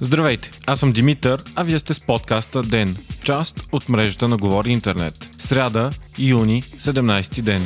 Здравейте, аз съм Димитър, а вие сте с подкаста ДЕН, част от мрежата на Говори Интернет. Сряда, юни, 17 ден.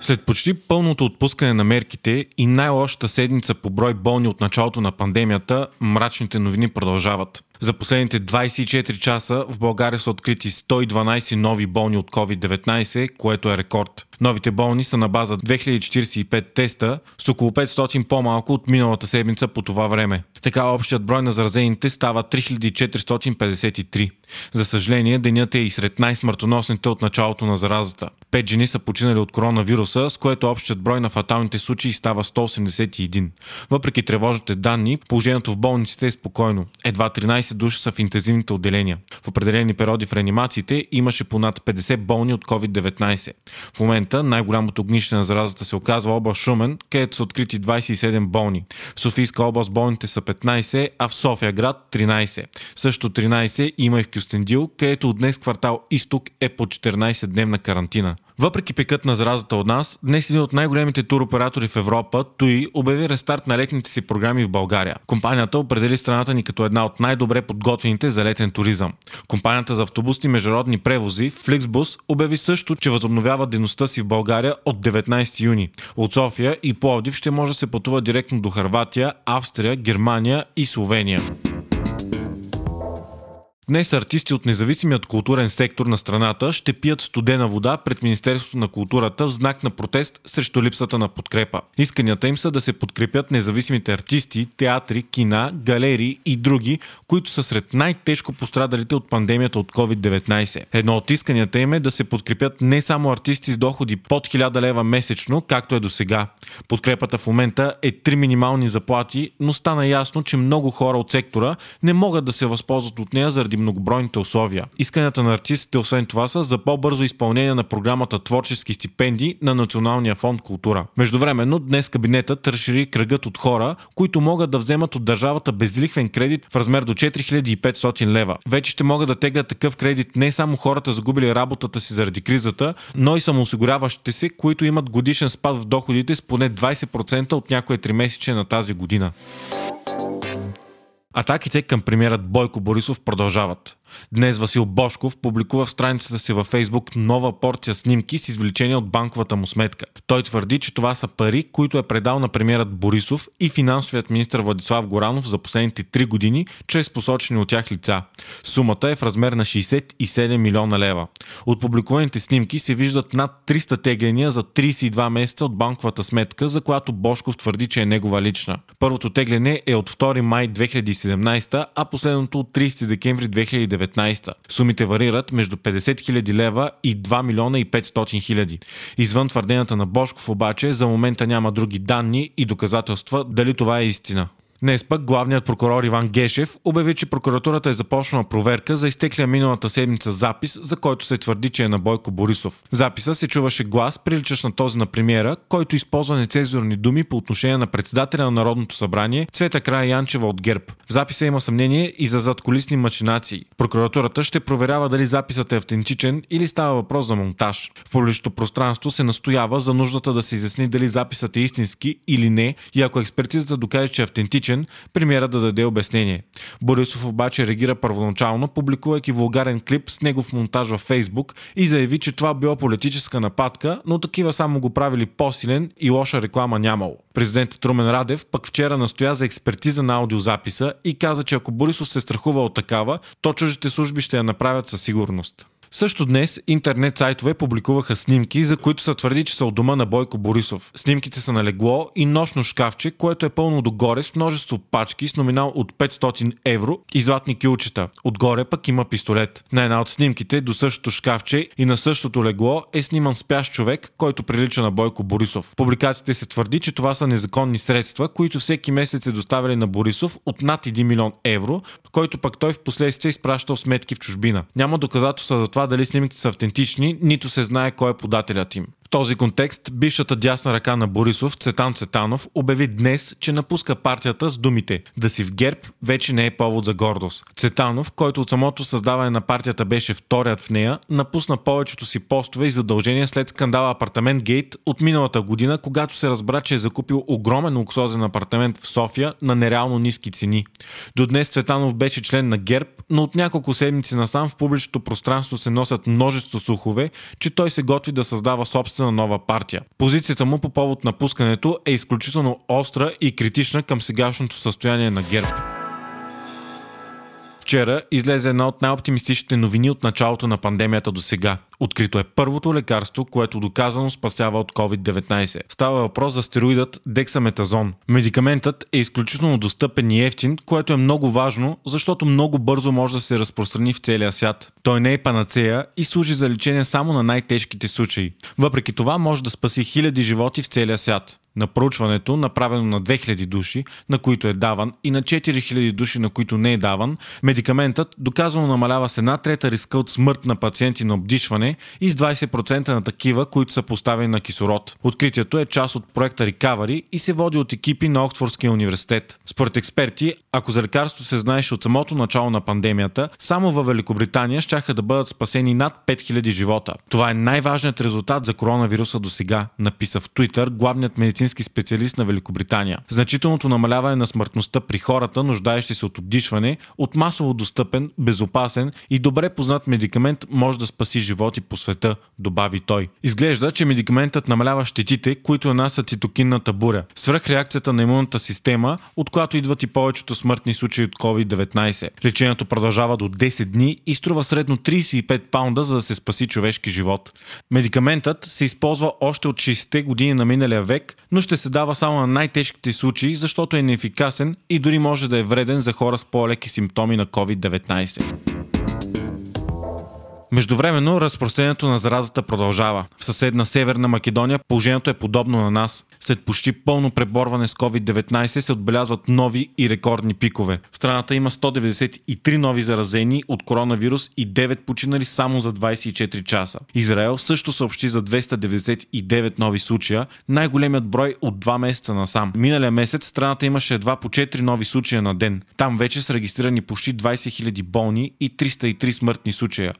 След почти пълното отпускане на мерките и най-лошата седмица по брой болни от началото на пандемията, мрачните новини продължават. За последните 24 часа в България са открити 112 нови болни от COVID-19, което е рекорд. Новите болни са на база 2045 теста, с около 500 по-малко от миналата седмица по това време. Така общият брой на заразените става 3453. За съжаление, денят е и сред най-смъртоносните от началото на заразата. Пет жени са починали от коронавируса, с което общият брой на фаталните случаи става 181. Въпреки тревожните данни, положението в болниците е спокойно. Едва 13 души са в интензивните отделения. В определени периоди в реанимациите имаше понад 50 болни от COVID-19. В момента най-голямото огнище на заразата се оказва област Шумен, където са открити 27 болни. В Софийска област болните са 15, а в София град 13. Също 13 има и в Кюстендил, където от днес квартал Изток е по 14-дневна карантина. Въпреки пикът на заразата от нас, днес един от най-големите туроператори в Европа, ТУИ, обяви рестарт на летните си програми в България. Компанията определи страната ни като една от най-добре подготвените за летен туризъм. Компанията за автобусни международни превози, Flixbus, обяви също, че възобновява дейността си в България от 19 юни. От София и Пловдив ще може да се пътува директно до Харватия, Австрия, Германия и Словения. Днес артисти от независимият културен сектор на страната ще пият студена вода пред Министерството на културата в знак на протест срещу липсата на подкрепа. Исканията им са да се подкрепят независимите артисти, театри, кина, галерии и други, които са сред най-тежко пострадалите от пандемията от COVID-19. Едно от исканията им е да се подкрепят не само артисти с доходи под 1000 лева месечно, както е до сега. Подкрепата в момента е три минимални заплати, но стана ясно, че много хора от сектора не могат да се възползват от нея заради заради многобройните условия. Исканията на артистите освен това са за по-бързо изпълнение на програмата Творчески стипендии на Националния фонд култура. Междувременно днес кабинетът разшири кръгът от хора, които могат да вземат от държавата безлихвен кредит в размер до 4500 лева. Вече ще могат да теглят такъв кредит не само хората загубили работата си заради кризата, но и самоосигуряващите се, които имат годишен спад в доходите с поне 20% от някое тримесечие на тази година. Атаките към премиерът Бойко Борисов продължават. Днес Васил Бошков публикува в страницата си във Фейсбук нова порция снимки с извлечения от банковата му сметка. Той твърди, че това са пари, които е предал на премиерът Борисов и финансовият министр Владислав Горанов за последните 3 години, чрез посочени от тях лица. Сумата е в размер на 67 милиона лева. От публикуваните снимки се виждат над 300 тегления за 32 месеца от банковата сметка, за която Бошков твърди, че е негова лична. Първото тегляне е от 2 май 2017, а последното от 30 декември 2019 2019. Сумите варират между 50 000 лева и 2 милиона и 500 хиляди. Извън твърденията на Бошков обаче за момента няма други данни и доказателства дали това е истина. Днес пък главният прокурор Иван Гешев обяви, че прокуратурата е започнала проверка за изтеклия миналата седмица запис, за който се твърди, че е на Бойко Борисов. Записа се чуваше глас, приличащ на този на премиера, който използва нецензурни думи по отношение на председателя на Народното събрание Цвета Края Янчева от ГЕРБ. В записа има съмнение и за задколисни мачинации. Прокуратурата ще проверява дали записът е автентичен или става въпрос за монтаж. В публичното пространство се настоява за нуждата да се изясни дали записът е истински или не и ако експертизата докаже, че е автентичен, начин премиера да даде обяснение. Борисов обаче реагира първоначално, публикувайки вулгарен клип с негов монтаж във Фейсбук и заяви, че това било политическа нападка, но такива само го правили по-силен и лоша реклама нямало. Президентът Румен Радев пък вчера настоя за експертиза на аудиозаписа и каза, че ако Борисов се страхува от такава, то чужите служби ще я направят със сигурност. Също днес интернет сайтове публикуваха снимки, за които са твърди, че са от дома на Бойко Борисов. Снимките са на легло и нощно шкафче, което е пълно догоре с множество пачки с номинал от 500 евро и златни килчета. Отгоре пък има пистолет. На една от снимките до същото шкафче и на същото легло е сниман спящ човек, който прилича на Бойко Борисов. Публикациите се твърди, че това са незаконни средства, които всеки месец е доставили на Борисов от над 1 милион евро, който пък той в последствие изпращал сметки в чужбина. Няма доказателства за това дали снимките са автентични, нито се знае кой е подателят им. този контекст, бившата дясна ръка на Борисов, Цетан Цетанов, обяви днес, че напуска партията с думите «Да си в ГЕРБ вече не е повод за гордост». Цетанов, който от самото създаване на партията беше вторият в нея, напусна повечето си постове и задължения след скандала Апартамент Гейт от миналата година, когато се разбра, че е закупил огромен луксозен апартамент в София на нереално ниски цени. До днес Цветанов беше член на ГЕРБ, но от няколко седмици насам в публичното пространство се носят множество слухове, че той се готви да създава собствена нова партия. Позицията му по повод напускането е изключително остра и критична към сегашното състояние на ГЕРБ. Вчера излезе една от най-оптимистичните новини от началото на пандемията до сега. Открито е първото лекарство, което доказано спасява от COVID-19. Става въпрос за стероидът дексаметазон. Медикаментът е изключително достъпен и ефтин, което е много важно, защото много бързо може да се разпространи в целия свят. Той не е панацея и служи за лечение само на най-тежките случаи. Въпреки това може да спаси хиляди животи в целия свят на проучването, направено на 2000 души, на които е даван, и на 4000 души, на които не е даван, медикаментът доказано намалява с една трета риска от смърт на пациенти на обдишване и с 20% на такива, които са поставени на кислород. Откритието е част от проекта Recovery и се води от екипи на Оксфордския университет. Според експерти, ако за лекарство се знаеше от самото начало на пандемията, само във Великобритания щяха да бъдат спасени над 5000 живота. Това е най-важният резултат за коронавируса до сега, написа в Twitter главният медицински медицински специалист на Великобритания. Значителното намаляване на смъртността при хората, нуждаещи се от обдишване, от масово достъпен, безопасен и добре познат медикамент може да спаси животи по света, добави той. Изглежда, че медикаментът намалява щетите, които нанасят цитокинната буря, свръхреакцията на имунната система, от която идват и повечето смъртни случаи от COVID-19. Лечението продължава до 10 дни и струва средно 35 паунда, за да се спаси човешки живот. Медикаментът се използва още от 60-те години на миналия век, но ще се дава само на най-тежките случаи, защото е неефикасен и дори може да е вреден за хора с по-леки симптоми на COVID-19. Междувременно разпространението на заразата продължава. В съседна Северна Македония положението е подобно на нас. След почти пълно преборване с COVID-19 се отбелязват нови и рекордни пикове. В страната има 193 нови заразени от коронавирус и 9 починали само за 24 часа. Израел също съобщи за 299 нови случая, най-големият брой от 2 месеца насам. Миналия месец страната имаше едва по 4 нови случая на ден. Там вече са регистрирани почти 20 000 болни и 303 смъртни случая.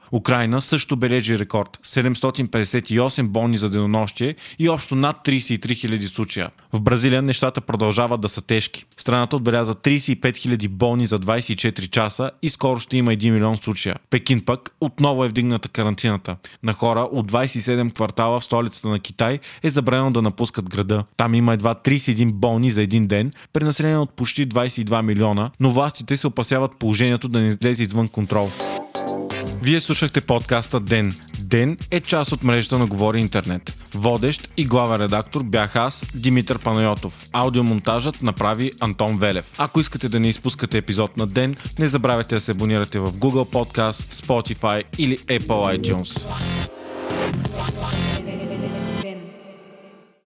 Украина също бележи рекорд 758 болни за денонощие и общо над 33 000 случая. В Бразилия нещата продължават да са тежки. Страната отбеляза 35 000 болни за 24 часа и скоро ще има 1 милион случая. Пекин пък отново е вдигната карантината. На хора от 27 квартала в столицата на Китай е забранено да напускат града. Там има едва 31 болни за един ден, при от почти 22 милиона, но властите се опасяват положението да не излезе извън контрол. Вие слушахте подкаста Ден. Ден е част от мрежата на Говори Интернет. Водещ и главен редактор бях аз, Димитър Панайотов. Аудиомонтажът направи Антон Велев. Ако искате да не изпускате епизод на Ден, не забравяйте да се абонирате в Google Podcast, Spotify или Apple iTunes.